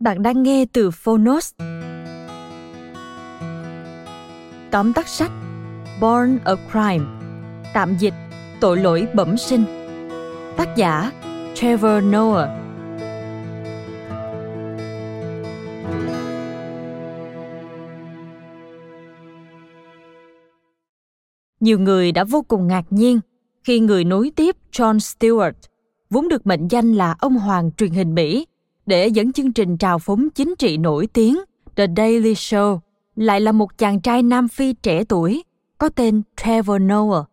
Bạn đang nghe từ Phonos. Tóm tắt sách Born a Crime Tạm dịch Tội lỗi bẩm sinh Tác giả Trevor Noah Nhiều người đã vô cùng ngạc nhiên khi người nối tiếp John Stewart, vốn được mệnh danh là ông hoàng truyền hình Mỹ, để dẫn chương trình trào phúng chính trị nổi tiếng The Daily Show lại là một chàng trai Nam Phi trẻ tuổi có tên Trevor Noah.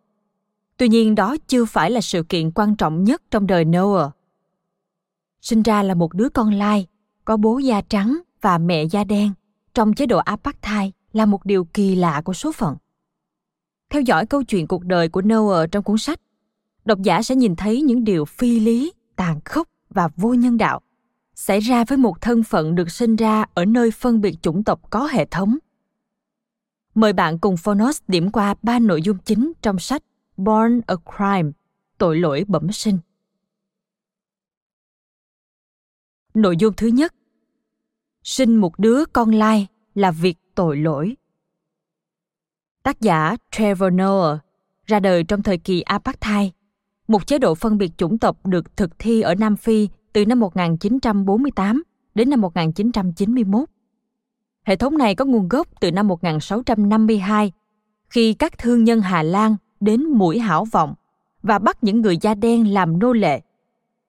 Tuy nhiên đó chưa phải là sự kiện quan trọng nhất trong đời Noah. Sinh ra là một đứa con lai, có bố da trắng và mẹ da đen trong chế độ apartheid là một điều kỳ lạ của số phận. Theo dõi câu chuyện cuộc đời của Noah trong cuốn sách, độc giả sẽ nhìn thấy những điều phi lý, tàn khốc và vô nhân đạo xảy ra với một thân phận được sinh ra ở nơi phân biệt chủng tộc có hệ thống. Mời bạn cùng Phonos điểm qua ba nội dung chính trong sách Born a Crime, tội lỗi bẩm sinh. Nội dung thứ nhất Sinh một đứa con lai là việc tội lỗi. Tác giả Trevor Noah ra đời trong thời kỳ Apartheid, một chế độ phân biệt chủng tộc được thực thi ở Nam Phi từ năm 1948 đến năm 1991. Hệ thống này có nguồn gốc từ năm 1652, khi các thương nhân Hà Lan đến mũi hảo vọng và bắt những người da đen làm nô lệ.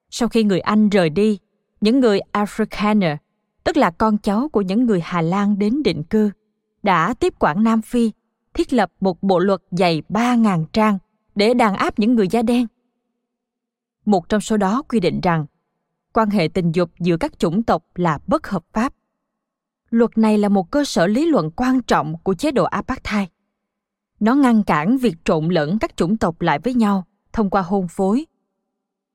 Sau khi người Anh rời đi, những người Afrikaner, tức là con cháu của những người Hà Lan đến định cư, đã tiếp quản Nam Phi, thiết lập một bộ luật dày 3.000 trang để đàn áp những người da đen. Một trong số đó quy định rằng quan hệ tình dục giữa các chủng tộc là bất hợp pháp. Luật này là một cơ sở lý luận quan trọng của chế độ apartheid. Nó ngăn cản việc trộn lẫn các chủng tộc lại với nhau thông qua hôn phối.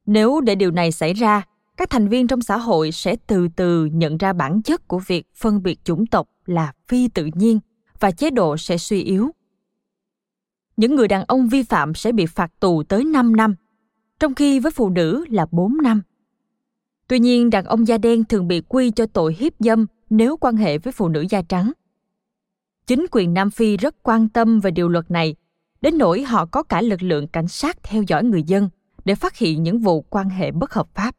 Nếu để điều này xảy ra, các thành viên trong xã hội sẽ từ từ nhận ra bản chất của việc phân biệt chủng tộc là phi tự nhiên và chế độ sẽ suy yếu. Những người đàn ông vi phạm sẽ bị phạt tù tới 5 năm, trong khi với phụ nữ là 4 năm. Tuy nhiên, đàn ông da đen thường bị quy cho tội hiếp dâm nếu quan hệ với phụ nữ da trắng. Chính quyền Nam Phi rất quan tâm về điều luật này, đến nỗi họ có cả lực lượng cảnh sát theo dõi người dân để phát hiện những vụ quan hệ bất hợp pháp.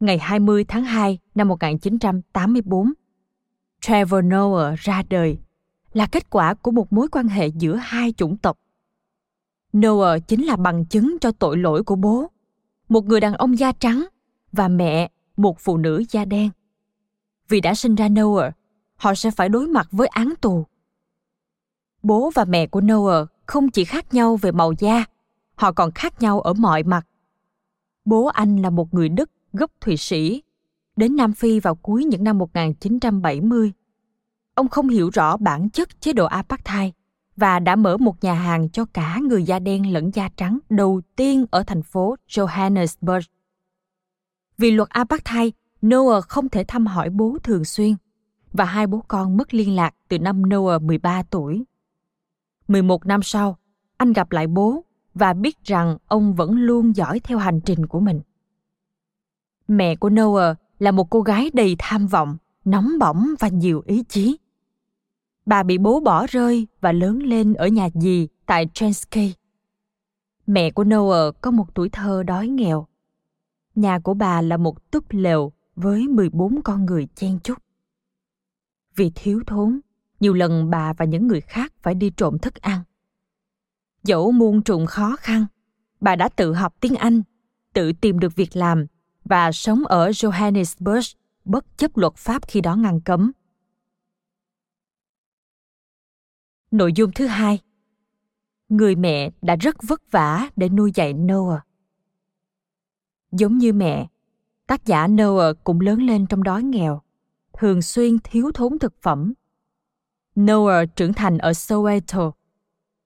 Ngày 20 tháng 2 năm 1984, Trevor Noah ra đời là kết quả của một mối quan hệ giữa hai chủng tộc. Noah chính là bằng chứng cho tội lỗi của bố, một người đàn ông da trắng và mẹ một phụ nữ da đen. Vì đã sinh ra Noah, họ sẽ phải đối mặt với án tù. Bố và mẹ của Noah không chỉ khác nhau về màu da, họ còn khác nhau ở mọi mặt. Bố anh là một người Đức gốc Thụy Sĩ, đến Nam Phi vào cuối những năm 1970. Ông không hiểu rõ bản chất chế độ apartheid và đã mở một nhà hàng cho cả người da đen lẫn da trắng đầu tiên ở thành phố Johannesburg. Vì luật apartheid, Noah không thể thăm hỏi bố thường xuyên và hai bố con mất liên lạc từ năm Noah 13 tuổi. 11 năm sau, anh gặp lại bố và biết rằng ông vẫn luôn dõi theo hành trình của mình. Mẹ của Noah là một cô gái đầy tham vọng nóng bỏng và nhiều ý chí. Bà bị bố bỏ rơi và lớn lên ở nhà dì tại Transkei. Mẹ của Noah có một tuổi thơ đói nghèo. Nhà của bà là một túp lều với 14 con người chen chúc. Vì thiếu thốn, nhiều lần bà và những người khác phải đi trộm thức ăn. Dẫu muôn trùng khó khăn, bà đã tự học tiếng Anh, tự tìm được việc làm và sống ở Johannesburg bất chấp luật pháp khi đó ngăn cấm. Nội dung thứ hai Người mẹ đã rất vất vả để nuôi dạy Noah. Giống như mẹ, tác giả Noah cũng lớn lên trong đói nghèo, thường xuyên thiếu thốn thực phẩm. Noah trưởng thành ở Soweto,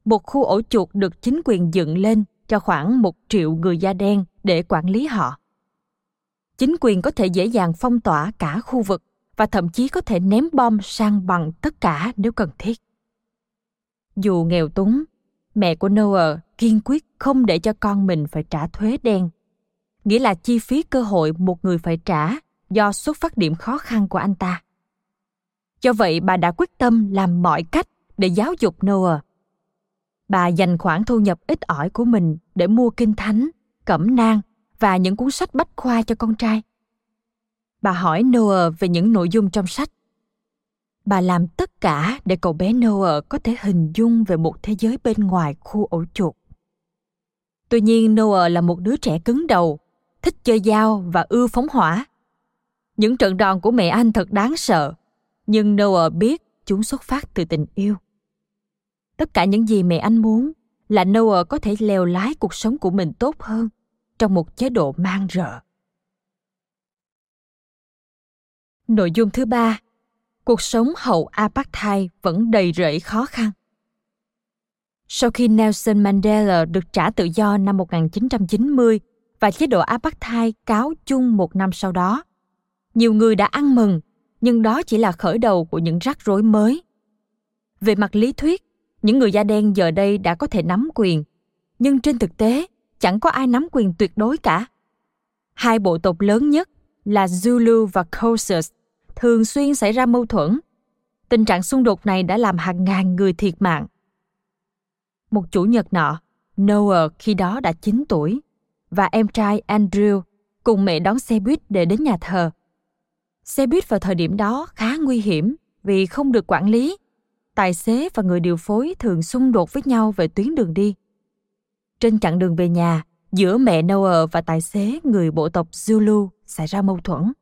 một khu ổ chuột được chính quyền dựng lên cho khoảng một triệu người da đen để quản lý họ. Chính quyền có thể dễ dàng phong tỏa cả khu vực và thậm chí có thể ném bom sang bằng tất cả nếu cần thiết. Dù nghèo túng, mẹ của Noah kiên quyết không để cho con mình phải trả thuế đen, nghĩa là chi phí cơ hội một người phải trả do xuất phát điểm khó khăn của anh ta. Do vậy, bà đã quyết tâm làm mọi cách để giáo dục Noah. Bà dành khoản thu nhập ít ỏi của mình để mua kinh thánh, cẩm nang và những cuốn sách bách khoa cho con trai. Bà hỏi Noah về những nội dung trong sách. Bà làm tất cả để cậu bé Noah có thể hình dung về một thế giới bên ngoài khu ổ chuột. Tuy nhiên Noah là một đứa trẻ cứng đầu, thích chơi dao và ưa phóng hỏa. Những trận đòn của mẹ anh thật đáng sợ, nhưng Noah biết chúng xuất phát từ tình yêu. Tất cả những gì mẹ anh muốn là Noah có thể leo lái cuộc sống của mình tốt hơn trong một chế độ mang rợ. Nội dung thứ ba, cuộc sống hậu apartheid vẫn đầy rẫy khó khăn. Sau khi Nelson Mandela được trả tự do năm 1990 và chế độ apartheid cáo chung một năm sau đó, nhiều người đã ăn mừng, nhưng đó chỉ là khởi đầu của những rắc rối mới. Về mặt lý thuyết, những người da đen giờ đây đã có thể nắm quyền, nhưng trên thực tế, chẳng có ai nắm quyền tuyệt đối cả. Hai bộ tộc lớn nhất là Zulu và Xhosa thường xuyên xảy ra mâu thuẫn. Tình trạng xung đột này đã làm hàng ngàn người thiệt mạng. Một chủ nhật nọ, Noah khi đó đã 9 tuổi và em trai Andrew cùng mẹ đón xe buýt để đến nhà thờ. Xe buýt vào thời điểm đó khá nguy hiểm vì không được quản lý. Tài xế và người điều phối thường xung đột với nhau về tuyến đường đi. Trên chặng đường về nhà, giữa mẹ Noah và tài xế người bộ tộc Zulu xảy ra mâu thuẫn.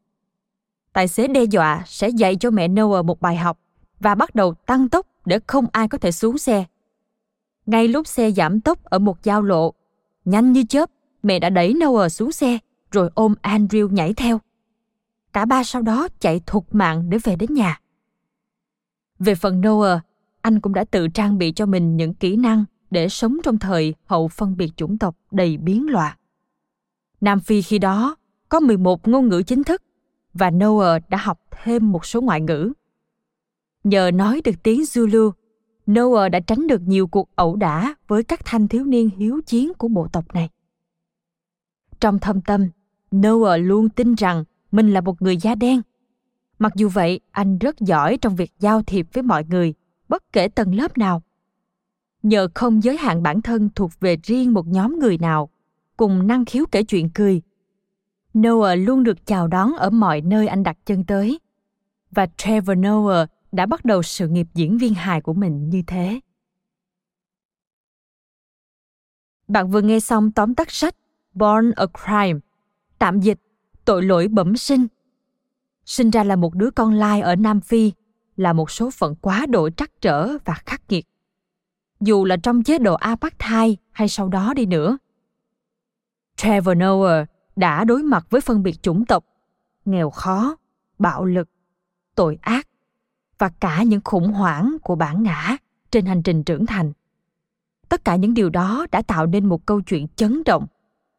Tài xế đe dọa sẽ dạy cho mẹ Noah một bài học và bắt đầu tăng tốc để không ai có thể xuống xe. Ngay lúc xe giảm tốc ở một giao lộ, nhanh như chớp, mẹ đã đẩy Noah xuống xe rồi ôm Andrew nhảy theo. Cả ba sau đó chạy thục mạng để về đến nhà. Về phần Noah, anh cũng đã tự trang bị cho mình những kỹ năng để sống trong thời hậu phân biệt chủng tộc đầy biến loạn. Nam Phi khi đó có 11 ngôn ngữ chính thức và Noah đã học thêm một số ngoại ngữ. Nhờ nói được tiếng Zulu, Noah đã tránh được nhiều cuộc ẩu đả với các thanh thiếu niên hiếu chiến của bộ tộc này. Trong thâm tâm, Noah luôn tin rằng mình là một người da đen. Mặc dù vậy, anh rất giỏi trong việc giao thiệp với mọi người, bất kể tầng lớp nào. Nhờ không giới hạn bản thân thuộc về riêng một nhóm người nào cùng năng khiếu kể chuyện cười noah luôn được chào đón ở mọi nơi anh đặt chân tới. Và trevor noah đã bắt đầu sự nghiệp diễn viên hài của mình như thế. Bạn vừa nghe xong tóm tắt sách born a crime tạm dịch tội lỗi bẩm sinh sinh ra là một đứa con lai ở nam phi là một số phận quá độ trắc trở và khắc nghiệt dù là trong chế độ apartheid hay sau đó đi nữa. Trevor Noah đã đối mặt với phân biệt chủng tộc, nghèo khó, bạo lực, tội ác và cả những khủng hoảng của bản ngã trên hành trình trưởng thành. Tất cả những điều đó đã tạo nên một câu chuyện chấn động